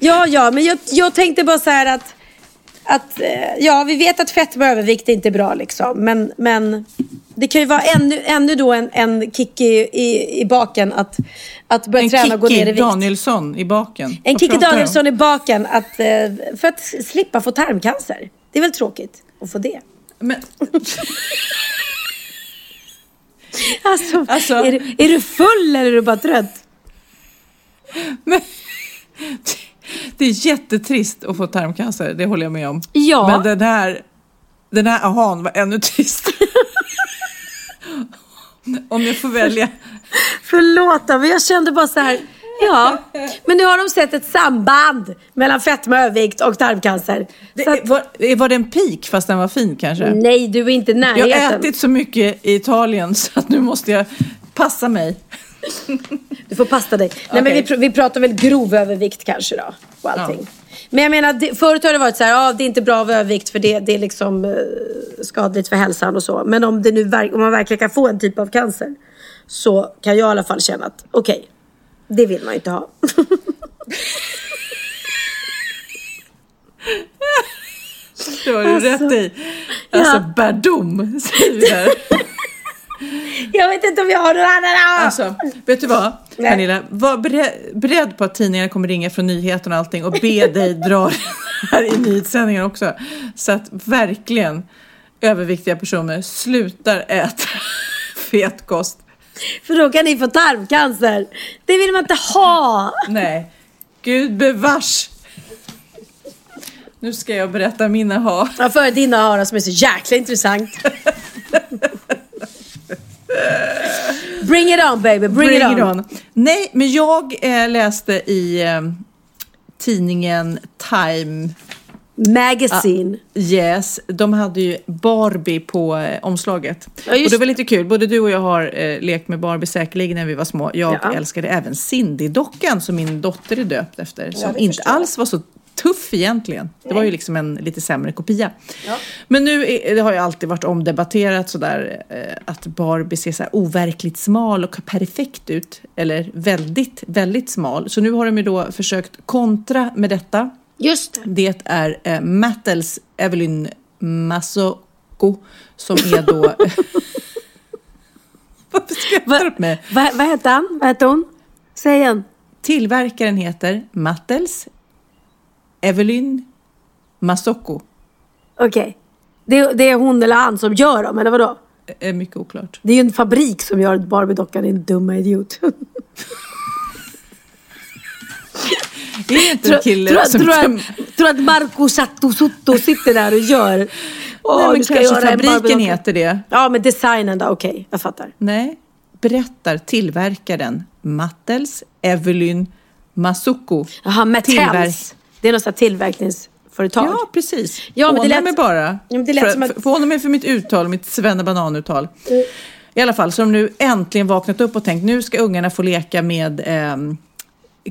Ja, ja, men jag, jag tänkte bara så här att att, eh, ja, vi vet att fetma och övervikt är inte bra liksom. Men, men det kan ju vara ännu, ännu då en, en kick i, i, i baken att, att börja en träna och gå ner i vikt. En Danielsson i baken. En Kikki Danielsson i baken att, eh, för att slippa få tarmcancer. Det är väl tråkigt att få det. Men... alltså, alltså... Är, du, är du full eller är du bara trött? Men... Det är jättetrist att få tarmcancer, det håller jag med om. Ja. Men den här, den här ahan var ännu tristare. om jag får välja. Förlåt men jag kände bara så här. Ja, men nu har de sett ett samband mellan fetma, övervikt och tarmcancer. Det, att, var, var det en peak fast den var fin kanske? Nej, du är inte i närheten. Jag har ätit så mycket i Italien så att nu måste jag passa mig. Du får passa dig. Nej, men vi, vi pratar väl grov övervikt kanske då. Och allting. Ja. Men jag menar, det, förut har det varit så här, ja, det är inte bra med övervikt för det, det är liksom eh, skadligt för hälsan och så. Men om, det nu, om man verkligen kan få en typ av cancer så kan jag i alla fall känna att okej, okay, det vill man ju inte ha. det har du alltså, rätt i. Alltså, ja. bärdom, säger vi här. Jag vet inte om jag har någon annan. Alltså, vet du vad? Nej. Pernilla, var beredd, på att tidningarna kommer ringa från nyheterna och allting och be dig dra det här i nyhetssändningen också. Så att verkligen överviktiga personer slutar äta fet kost. För då kan ni få tarmcancer. Det vill man inte ha. Nej, gud bevars. Nu ska jag berätta mina ha. Jag för dina höra som är så jäkla intressant. Bring it on baby, bring, Bring it, it on. on. Nej, men jag eh, läste i eh, tidningen Time Magazine. Yes, de hade ju Barbie på eh, omslaget. Ja, och det var lite kul, både du och jag har eh, lekt med Barbie säkerligen när vi var små. Jag Ja. älskade även Cindy-dockan som min dotter är döpt efter. Som det inte alls var så tuff egentligen. Det var ju liksom en lite sämre kopia. Men nu är, det har ju alltid varit omdebatterat sådär eh, att Barbie ser så overkligt smal och perfekt ut. Eller väldigt, väldigt smal. Så nu har de ju då försökt kontra med detta. Just det. Det är eh, Mattels Evelyn Masoko som är då... Varför skrattar du mig? Vad vad heter han? Vad heter hon? Säg igen. Tillverkaren heter Mattels Evelyn Masoko. Okej. Det, det är hon eller han som gör dem, eller vadå? Är mycket oklart. Det är ju en fabrik som gör Barbie-dockan, din dumma idiot. Det är inte en kille tror, som... tror, att, tror att Marco Satto Sotto sitter där och gör... Åh, Nej, men kanske fabriken heter det. Ja, men designen då, okej, jag fattar. Nej, berättar tillverkaren Mattels Evelyn Masoko. Jaha, Mattels. Det är något sånt tillverkningsföretag. Ja, precis. Ja, men det lät- mig bara. Ja, det lät för, som att- mig för mitt uttal, mitt svennebananuttal. I alla fall, så de nu äntligen vaknat upp och tänkt nu ska ungarna få leka med ehm,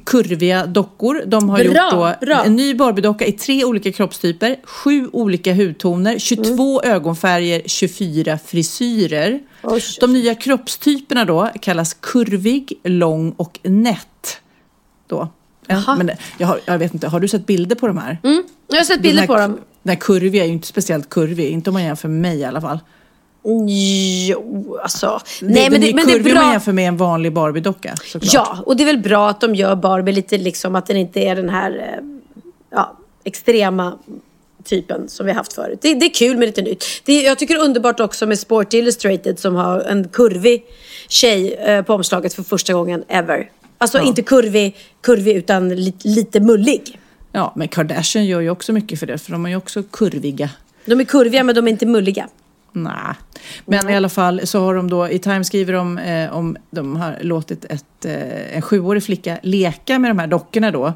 kurviga dockor. De har Bra, gjort då bra. en ny Barbie-docka i tre olika kroppstyper, sju olika hudtoner, 22 ögonfärger, 24 frisyrer. Oj. De nya kroppstyperna då kallas kurvig, lång och nätt. Då. Jaha. Men jag, har, jag vet inte, har du sett bilder på de här? Mm, jag har sett bilder Den på här- dem. Den här kurviga är ju inte speciellt kurvig, inte om man jämför med mig i alla fall. Jo, alltså. Nej, Nej, men det, är men det är om man bra. jämför med en vanlig Barbie-docka. Ja, och det är väl bra att de gör Barbie lite liksom att den inte är den här eh, ja, extrema typen som vi haft förut. Det, det är kul med lite nytt. Det, jag tycker det är underbart också med Sport Illustrated som har en kurvig tjej eh, på omslaget för första gången ever. Alltså inte kurvig, kurvig utan li, lite mullig. Ja, men Kardashian gör ju också mycket för det, för de är ju också kurviga. De är kurviga men de är inte mulliga. Nej. Men i alla fall så har de då, i Time skriver de eh, om de har låtit ett, eh, en sjuårig flicka leka med de här dockorna då.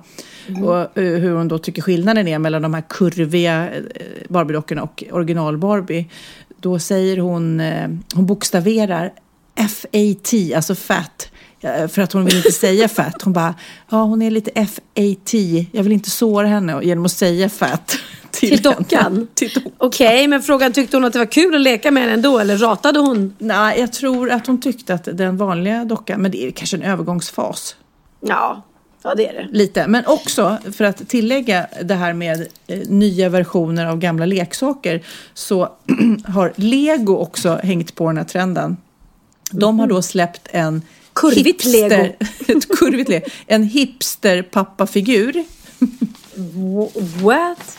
Och eh, hur hon då tycker skillnaden är mellan de här kurviga eh, Barbie-dockorna och original Barbie. Då säger hon, eh, hon bokstaverar FAT, alltså fat. Ja, För att hon vill inte säga fat. Hon bara, ja hon är lite FAT. Jag vill inte såra henne genom att säga fat. Till henne. dockan? Till dockan. Okej, men frågan tyckte hon att det var kul att leka med henne ändå eller ratade hon? Nej, jag tror att hon tyckte att den vanliga dockan, men det är kanske en övergångsfas. Ja, ja det är det. Lite, men också för att tillägga det här med eh, nya versioner av gamla leksaker så har Lego också hängt på den här trenden. De har då släppt en Kurvigt Lego. ett kurvigt Lego. En hipster pappafigur. What?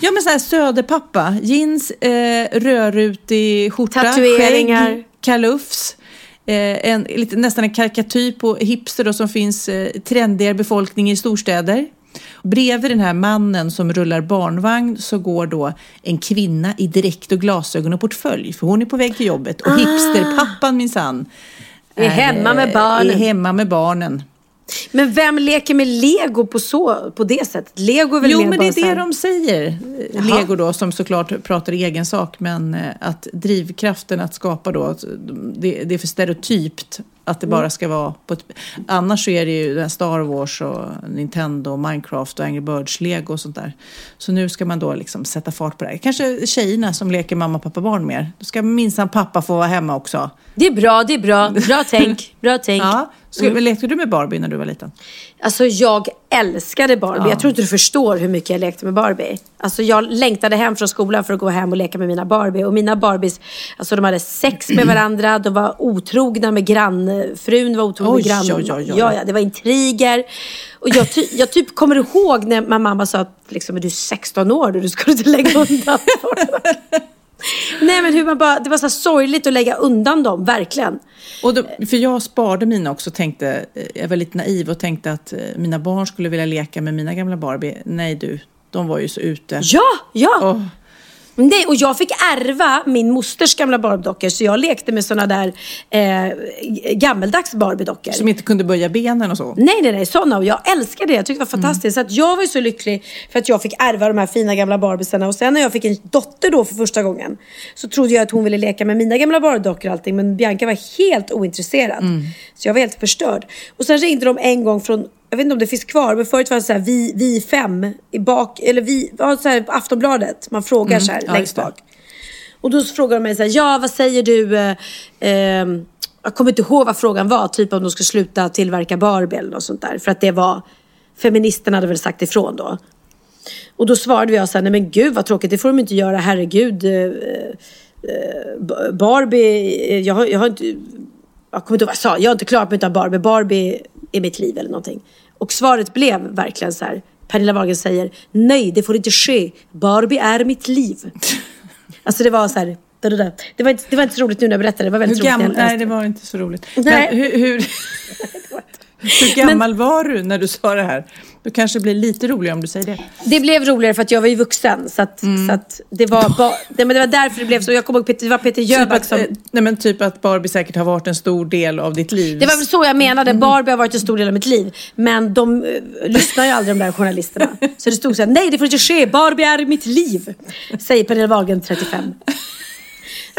Ja men sån här söderpappa. Jeans, eh, rödrutig skjorta, Tatueringar. skägg, kalufs. Eh, en, lite, nästan en karikatyr på hipster då, som finns eh, trendigare befolkning i storstäder. Bredvid den här mannen som rullar barnvagn så går då en kvinna i dräkt och glasögon och portfölj. För hon är på väg till jobbet. Och hipsterpappan minsann. Är hemma med barnen. Är hemma med barnen. Men vem leker med lego på, så, på det sättet? Lego är väl Jo, men det är det här- de säger. Jaha. Lego då, som såklart pratar i egen sak, men eh, att drivkraften att skapa då, det, det är för stereotypt att det bara ska vara på ett... Annars så är det ju Star Wars och Nintendo, Minecraft och Angry Birds, Lego och sånt där. Så nu ska man då liksom sätta fart på det här. Kanske tjejerna som leker mamma, pappa, barn mer. Då ska minsann pappa få vara hemma också. Det är bra, det är bra. Bra tänk. bra tänk. Ja. Ska, Lekte du med Barbie när du var liten? Alltså jag älskade Barbie. Jag tror inte du förstår hur mycket jag lekte med Barbie. Alltså jag längtade hem från skolan för att gå hem och leka med mina Barbie. Och mina Barbies, alltså de hade sex med varandra, de var otrogna med grannfrun, var otrogen med grannen. oj. Ja, ja, det var intriger. Och jag, ty, jag typ kommer ihåg när mamma sa att liksom, "Men du är 16 år och du ska inte lägga undan Nej men hur man bara, det var så sorgligt att lägga undan dem, verkligen. Och då, för jag sparade mina också och tänkte, eh, jag var lite naiv och tänkte att eh, mina barn skulle vilja leka med mina gamla Barbie. Nej du, de var ju så ute. Ja, ja! Åh. Nej, och jag fick ärva min mosters gamla Barbie-dockor så jag lekte med såna där eh, gammeldags Barbie-dockor. Som inte kunde böja benen och så. Nej, nej, nej, sådana. Och jag älskade det. Jag tyckte det var fantastiskt. Så att jag var ju så lycklig för att jag fick ärva de här fina gamla Barbiesarna. Och sen när jag fick en dotter då för första gången så trodde jag att hon ville leka med mina gamla Barbie-dockor och allting. Men Bianca var helt ointresserad. Så jag var helt förstörd. Och sen ringde de en gång från jag vet inte om det finns kvar, men förut var det så här, vi, vi fem i bak, eller vi, ja, så här, Aftonbladet, man frågar så här ja, längst bak. Och då frågar de mig så här, ja vad säger du, eh, eh, jag kommer inte ihåg vad frågan var, typ om de ska sluta tillverka Barbie eller något sånt där. För att det var, feministerna hade väl sagt ifrån då. Och då svarade jag så här, nej men gud vad tråkigt, det får de inte göra, herregud. eh, eh, Barbie, eh, jag har, jag har inte, jag kommer inte ihåg vad jag sa, jag har inte klarat mig utan Barbie, Barbie är mitt liv eller någonting. Och svaret blev verkligen så här, Pernilla Wahlgren säger, nej det får inte ske, Barbie är mitt liv. Alltså det var så här, da, da, da. Det, var inte, det var inte så roligt nu när jag berättade, det var väldigt Hur roligt. gammal, nej, det var inte så roligt. Nej. Men hur, hur, hur gammal var du när du sa det här? Du kanske blir lite roligare om du säger det. Det blev roligare för att jag var ju vuxen. Så att, så att det, var ba, det, men det var därför det blev så. Jag kommer ihåg det var Peter Typ Jöback att, som... eh, nej, men typ att Barbie säkert har varit en stor del av ditt liv. Det var väl så jag menade. Barbie har varit en stor del av mitt liv. Men de uh, lyssnar ju aldrig de där journalisterna. Så det stod så här, nej det får inte ske. Barbie är mitt liv. Säger Pernilla Wahlgren 35.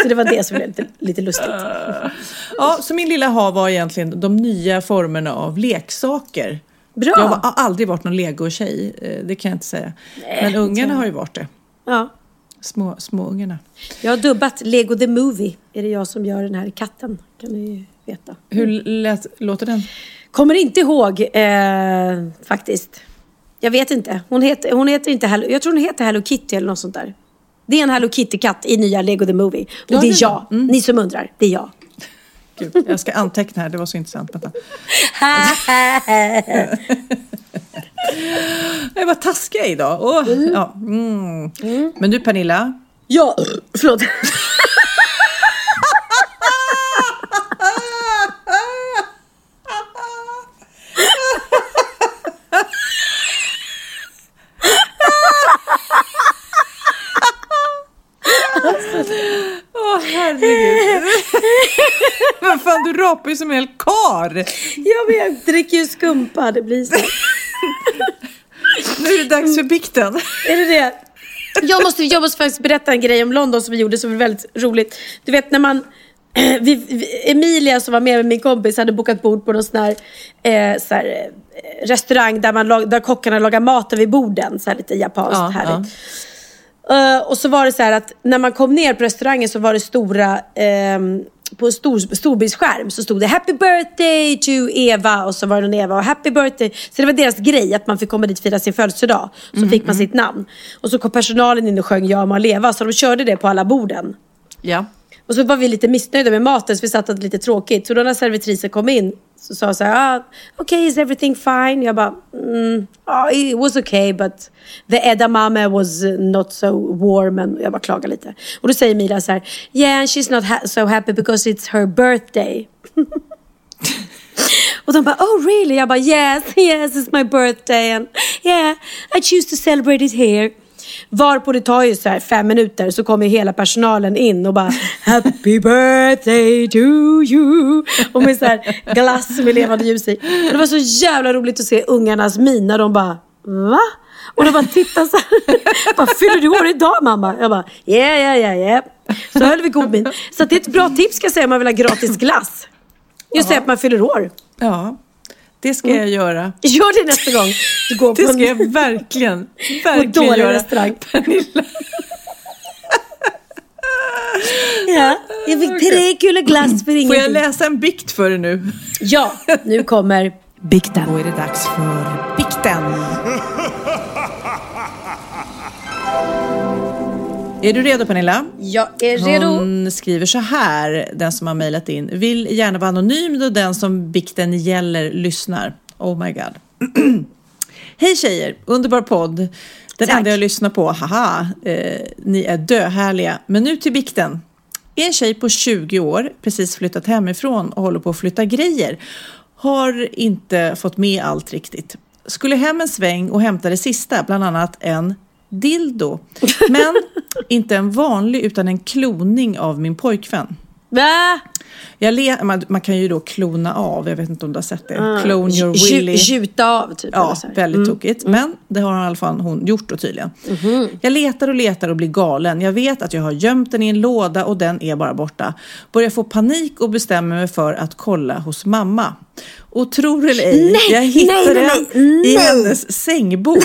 Så det var det som blev lite, lite lustigt. Ja, så min lilla ha var egentligen de nya formerna av leksaker. Bra. Jag har aldrig varit någon legotjej, eh, det kan jag inte säga. Men ungarna har ju varit det. Ja. Små, små ungarna. Jag har dubbat Lego the Movie. Är det jag som gör den här katten? Kan ni veta. Hur lät, låter den? Kommer inte ihåg eh, faktiskt. Jag vet inte. Hon heter, hon heter inte Hello, jag tror hon heter Hello Kitty eller något sånt där. Det är en Hello Kitty-katt i nya Lego the Movie. Och Ja, det är är jag. Ni som undrar, det är jag. Gud, jag ska anteckna här, det var så intressant. Vänta. Jag var taskiga idag. Åh, ja, mm. Men du Pernilla, ja, förlåt. åh herregud. Vad fan, du rapar ju som en hel kar. Ja, men jag dricker ju skumpa. Det blir så. Nu är det dags för bikten. Är det det? Jag måste, jag måste faktiskt berätta en grej om London som vi gjorde som var väldigt roligt. Du vet när man... Vi, vi, Emilia som var med med min kompis hade bokat bord på någon sån här, eh, så här eh, restaurang där, man, lag- där kockarna lagar mat vid borden. Så här lite japanskt Ja, härligt. Eh, och så var det så här att när man kom ner på restaurangen så var det stora, ehm, på en stor, storbildsskärm så stod det Happy birthday to Eva och så var det någon Eva och Happy birthday. Så det var deras grej att man fick komma dit och fira sin födelsedag. Så fick man sitt namn. Och så kom personalen in och sjöng Ja må leva så de körde det på alla borden. Ja. Och så var vi lite missnöjda med maten så vi satt och hade lite tråkigt. Så då när servitrisen kom in så sa så här, ah, okay is everything fine? Jag bara, mm, ah, it was okay but the edamame was uh, not so warm. And jag bara klagade lite. Och då säger Mila så här, yeah and she's not ha- so happy because it's her birthday. Och de bara, oh really? Jag bara, yes, yes, it's my birthday. And yeah, I choose to celebrate it here. Varpå det tar ju så här fem minuter så kommer hela personalen in och bara Happy birthday to you. Och med så här glass med levande ljus i. Och det var så jävla roligt att se ungarnas min när de bara Va? Och de bara tittade så här. Bara, fyller du år idag mamma? Jag bara yeah, yeah, yeah, yeah. Så höll vi god min. Så det är ett bra tips ska jag säga om man vill ha gratis glass. Just det att man fyller år. ja, det ska jag göra. Gör det nästa gång du går på Det ska en jag verkligen, verkligen göra. restaurang. Pernilla. Ja, jag fick tre kulor glass för Får jag ingenting. läsa en bikt för dig nu? Ja, nu kommer bikten. Då är det dags för bikten. Är du redo Pernilla? Jag är redo. Hon skriver så här, den som har mejlat in. Vill gärna vara anonym då den som bikten gäller lyssnar. Oh my god. Hej tjejer, underbar podd. Den Tack. enda jag lyssnar på, haha, eh, ni är döhärliga. Men nu till bikten. En tjej på 20 år, precis flyttat hemifrån och håller på att flytta grejer. Har inte fått med allt riktigt. Skulle hem en sväng och hämta det sista, bland annat en dildo. Men inte en vanlig utan en kloning av min pojkvän. Va? Jag man, man kan ju då klona av, jag vet inte om du har sett det. Clone your willy. Gjuta av typ. Ja, väldigt tokigt. Men det har i alla fall hon gjort då tydligen. Jag letar och letar och blir galen. Jag vet att jag har gömt den i en låda och den är bara borta. Börjar få panik och bestämmer mig för att kolla hos mamma. Och tror eller ej, Nej, jag hittar nej, den i hennes sängbord.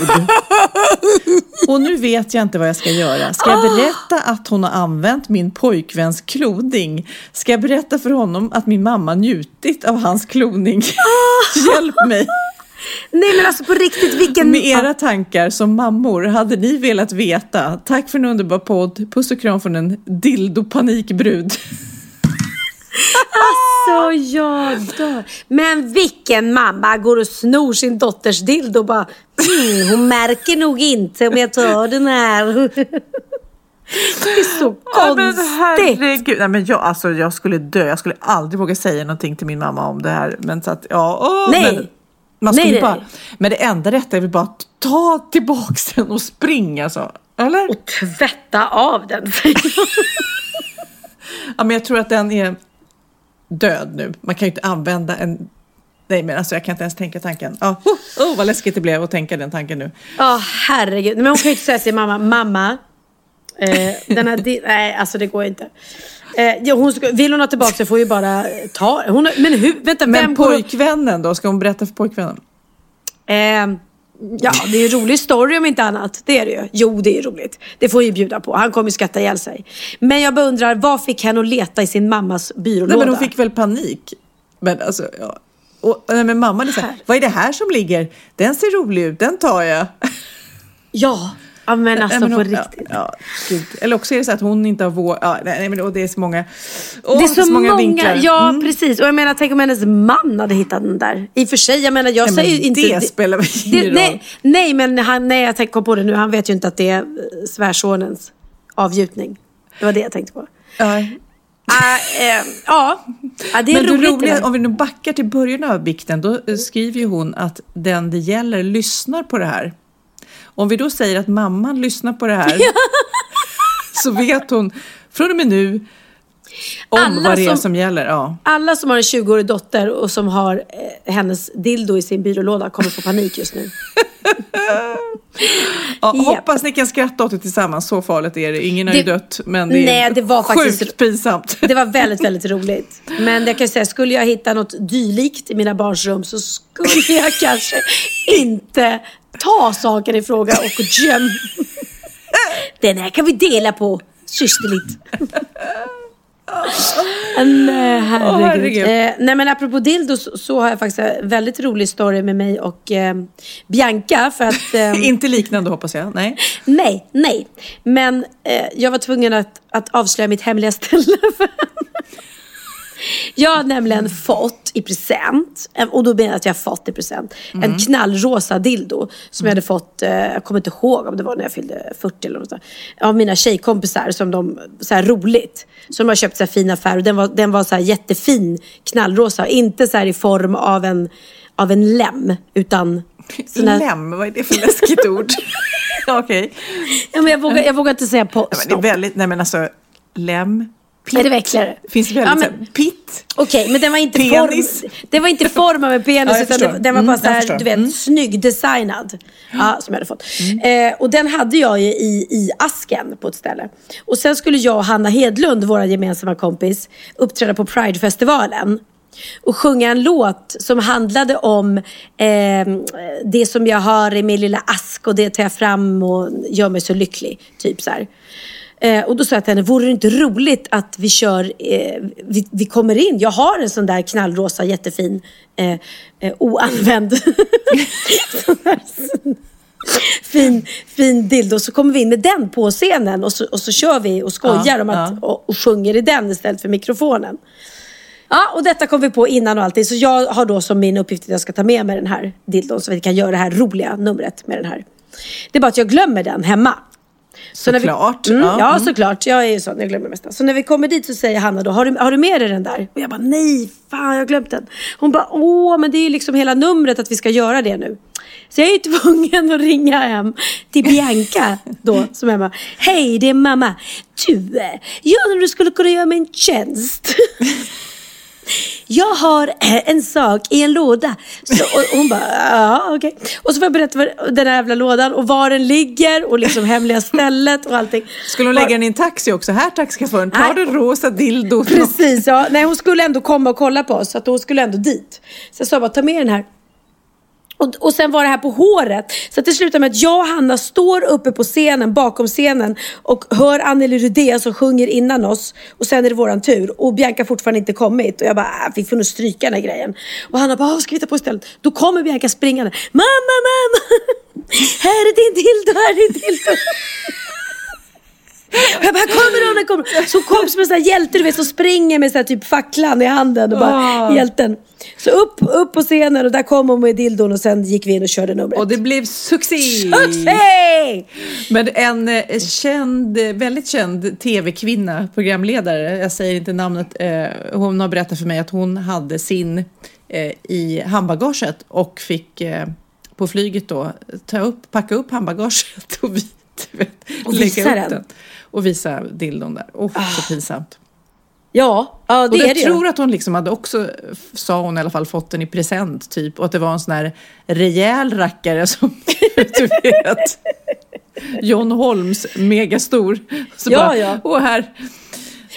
och nu vet jag inte vad jag ska göra. Ska jag berätta att hon har använt min pojkväns kloning? Ska jag berätta för honom att min mamma njutit av hans kloning? Hjälp mig! Nej men alltså på riktigt vilken... Med era tankar som mammor, hade ni velat veta? Tack för en underbar podd. Puss och kram från en dildo-panikbrud. Alltså jag dör. Men vilken mamma går och snor sin dotters dildo och bara mm, hon märker nog inte om jag tar den här. Det är så konstigt. herregud. Nej, men jag, alltså, jag skulle dö. Jag skulle aldrig våga säga någonting till min mamma om det här. Men så att, ja, åh, Nej. Men, man skulle Nej, bara, nej. Men det enda rätta är väl bara att ta tillbaks den och springa. Så. Eller? Och tvätta av den. Ja, men jag tror att den är död nu. Man kan ju inte använda en... Nej, men alltså jag kan inte ens tänka tanken. Ja, oh, oh, vad läskigt det blev att tänka den tanken nu. Ja herregud. Men hon kan ju inte säga till mamma, mamma. Eh, den här nej alltså det går inte. Eh, ja, hon ska, vill hon ha tillbaka så får ju bara ta hon, Men hur, vänta Men vem pojkvännen då? Ska hon berätta för pojkvännen? Eh, ja, det är en rolig story om inte annat. Det är det ju. Jo, det är roligt. Det får ju bjuda på. Han kommer ju skratta ihjäl sig. Men jag bara undrar, vad fick henne att leta i sin mammas byrålåda? Nej, men hon fick väl panik. Men alltså, ja. Och, nej, men mamma är så här, vad är det här som ligger? Den ser rolig ut, den tar jag. Ja, ja men alltså Nej, men på hon- riktigt. Ja, ja. Eller också är det så att hon inte har vår... Ja, nej, nej, men och det är så många... Åh, det är så många, vinklar. ja Mm. precis. Och jag menar, tänk om hennes man hade hittat den där. I och för sig, jag menar, jag Nej, men säger ju inte... det spelar väl ingen roll. nej, nej, men han, nej, jag tänker på det nu. Han vet ju inte att det är eh, svärsonens avgjutning. Det var det jag tänkte på. Ja. Ah, eh, ja, ja, det är Men roligt. det roliga, om vi nu backar till början av bikten, då skriver ju hon att den det gäller lyssnar på det här. Om vi då säger att mamman lyssnar på det här så vet hon från och med nu om Alla vad det är som, som- gäller. Ja. Alla som har en 20-årig dotter och som har eh, hennes dildo i sin byrålåda kommer få panik just nu. Ja, Japp. Hoppas ni kan skratta åt det tillsammans, så farligt är det. Ingen har ju Det- dött, men det är Nej, det var faktiskt- sjukt pinsamt. Det var väldigt, väldigt roligt. Men jag kan säga, skulle jag hitta något dylikt i mina barns rum så skulle jag kanske inte ta saken i fråga och göm. Den här kan vi dela på systerligt. Nej, herregud. herregud. Eh, nej men apropå dildo så, så har jag faktiskt en väldigt rolig story med mig och eh, Bianca. För att, eh, Inte liknande hoppas jag. Nej. Nej, nej. Men eh, jag var tvungen att, att avslöja mitt hemliga ställe för henne. Jag har nämligen fått i present, och då menar jag att jag har fått i present, en knallrosa dildo som jag hade fått, eh, jag kommer inte ihåg om det var när jag fyllde 40 eller något sånt, av mina tjejkompisar som de, så här roligt, som har köpt så här fina affärer och den var, den var så här jättefin knallrosa, inte så här i form av en, av en lem, utan sån här- Lem, vad är det för läskigt ord? Okej. Ja, men jag, vågar, jag vågar inte säga på. Nej, men det är väldigt, nej men alltså, lem, Är det väckligare? finns väldigt Ja, men- så pitt. Okej, men den var inte Penis. form, det var inte form av en penis Ja, utan det, den var Mm, bara så jag här, du vet, Mm. snygg designad. Ja, som jag hade fått. Eh, och den hade jag ju i, i asken på ett ställe. Och sen skulle jag och Hanna Hedlund, vår gemensamma kompis, uppträda på Pridefestivalen. Och sjunga en låt som handlade om eh, det som jag har i min lilla ask och det tar jag fram och gör mig så lycklig. Typ så här. Eh, och då sa jag till henne, vore det inte roligt att vi kör, eh, vi, vi kommer in, jag har en sån där knallrosa jättefin, eh, eh, oanvänd, fin, fin dildo. Så kommer vi in med den på scenen och så, och så kör vi och skojar Ja, om att, ja. och, och sjunger i den istället för mikrofonen. Ja, och detta kom vi på innan och allting. Så jag har då som min uppgift att jag ska ta med mig den här dildon så vi kan göra det här roliga numret med den här. Det är bara att jag glömmer den hemma. Så när vi- Såklart. Mm, Ja, ja, mm. såklart. Jag är ju sån, jag glömmer mest. Så när vi kommer dit så säger Hanna då, har du, har du med dig den där? Och jag bara, nej, fan jag har glömt den. Hon bara, åh, men det är ju liksom hela numret att vi ska göra det nu. Så jag är ju tvungen att ringa hem till Bianca då, som är hemma. Hej, det är mamma. Du, eh, jag undrar om du skulle kunna göra mig en tjänst. Jag har eh, en sak i en låda. Så, och hon bara, ja okej. Och så får jag berätta vad den här jävla lådan och var den ligger och liksom hemliga stället och allting. Skulle hon lägga den i en taxi också? Här taxichauffören, Nej. du rosa dildo? Precis, ja. Nej, hon skulle ändå komma och kolla på oss. Så att hon skulle ändå dit. Så jag sa bara, ta med den här. Och, och sen var det här på håret. Så att det slutade med att jag och Hanna står uppe på scenen, bakom scenen och hör Anneli Rudé som sjunger innan oss. Och sen är det våran tur. Och Bianca har fortfarande inte kommit. Och jag bara, äh, vi får nog stryka den här grejen. Och Hanna bara, vad ska vi ta på istället? Då kommer Bianca springande. Mamma, mamma! Här är din dildo, här är din dildo. Och jag bara, här kommer hon, här kommer. Så kom som en sån här hjälte du vet som springer med så här, typ facklan i handen och bara Ah. hjälten. Så upp, upp på scenen och där kom hon med dildon och sen gick vi in och körde numret. Och det blev succé! Succé! Men en eh, känd, väldigt känd tv-kvinna, programledare, jag säger inte namnet, eh, hon har berättat för mig att hon hade sin eh, i handbagaget och fick eh, på flyget då ta upp, packa upp handbagaget och, vi, vet, Och visa upp den. Och visa dildon där. Oh, så pinsamt. Ja, ja det Och är jag det tror att hon liksom hade också, sa hon i alla fall, fått den i present typ. Och att det var en sån här rejäl rackare som, du vet, John Holms, megastor. Så Ja, bara, ja. åh här.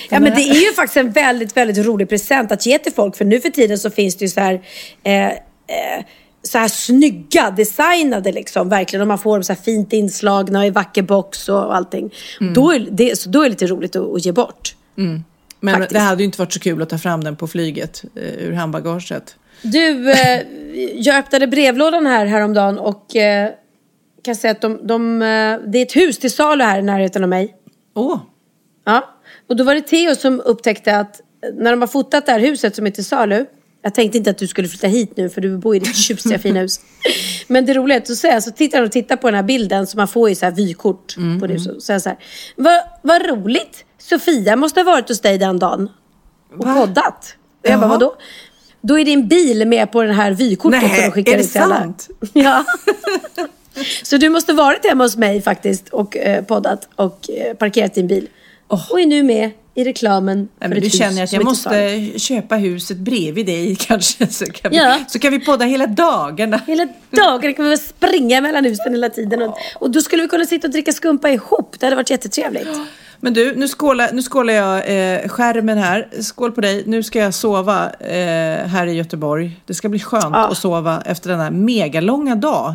Ja men det är ju faktiskt en väldigt, väldigt rolig present att ge till folk. För nu för tiden så finns det ju så här, eh, eh, så här snygga, designade liksom. Verkligen. Och man får dem så här fint inslagna i vacker box och allting. Mm. Då, är det, så då är det lite roligt att, att ge bort. Men Faktiskt. det hade ju inte varit så kul att ta fram den på flyget eh, ur handbagaget. Du, eh, jag öppnade brevlådan här häromdagen och eh, kan säga att de, de, eh, det är ett hus till salu här i närheten av mig. Åh, Ja. Och då var det Theo som upptäckte att när de har fotat det här huset som är till salu. Jag tänkte inte att du skulle flytta hit nu för du bor i ditt tjusiga fina hus. Men det roliga är att så, så tittar han och tittar på den här bilden som man får i så här vykort på det huset. Så säger jag så här. Vad, vad roligt. Sofia måste ha varit hos dig den dagen. Och Va? poddat. Och jag bara, vadå? Då är din bil med på den här vykortet Nej, som de skickar är det ut till alla. sant? Ja. Så du måste varit hemma hos mig faktiskt och eh, poddat och eh, parkerat din bil. Och är nu med i reklamen Nej, för men ett du hus känner att som jag är måste köpa huset bredvid dig kanske. Så kan, vi, Ja. så kan vi podda hela dagarna. Hela dagen kan vi väl springa mellan husen hela tiden. Och, och då skulle vi kunna sitta och dricka skumpa ihop. Det hade varit jättetrevligt. Men du, nu skålar, nu skålar jag eh, skärmen här. Skål på dig. Nu ska jag sova eh, här i Göteborg. Det ska bli skönt Ja. att sova efter den här megalånga dag.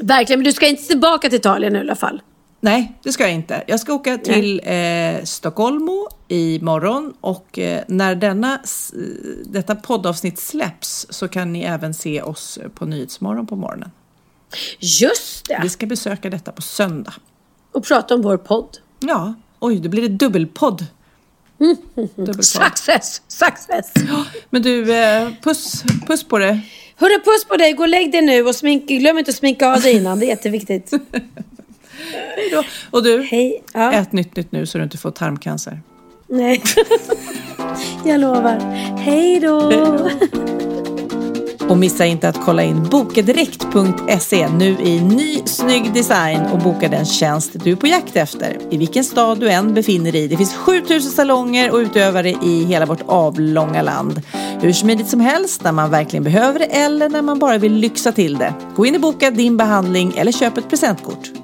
Verkligen, men du ska inte tillbaka till Italien nu i alla fall. Nej, det ska jag inte. Jag ska åka till eh, Stockholmo imorgon och eh, när denna, detta poddavsnitt släpps så kan ni även se oss på Nyhetsmorgon på morgonen. Just det. Vi ska besöka detta på söndag. Och prata om vår podd. Ja, oj, då blir det dubbelpodd. dubbelpodd. Success! Success! Men du, eh, puss, puss på det. Hörru, puss på dig. Gå och lägg dig nu och smink, glöm inte att sminka av dig innan. Det är jätteviktigt. Hej då. Och du, Hej. Ja. ät nytt nytt nu så du inte får tarmcancer. Nej. Jag lovar. Hej då. Och missa inte att kolla in bokadirekt.se nu i ny snygg design och boka den tjänst du är på jakt efter. I vilken stad du än befinner dig. Det finns 7000 salonger och utövare i hela vårt avlånga land. Hur smidigt som helst när man verkligen behöver det eller när man bara vill lyxa till det. Gå in och boka din behandling eller köp ett presentkort.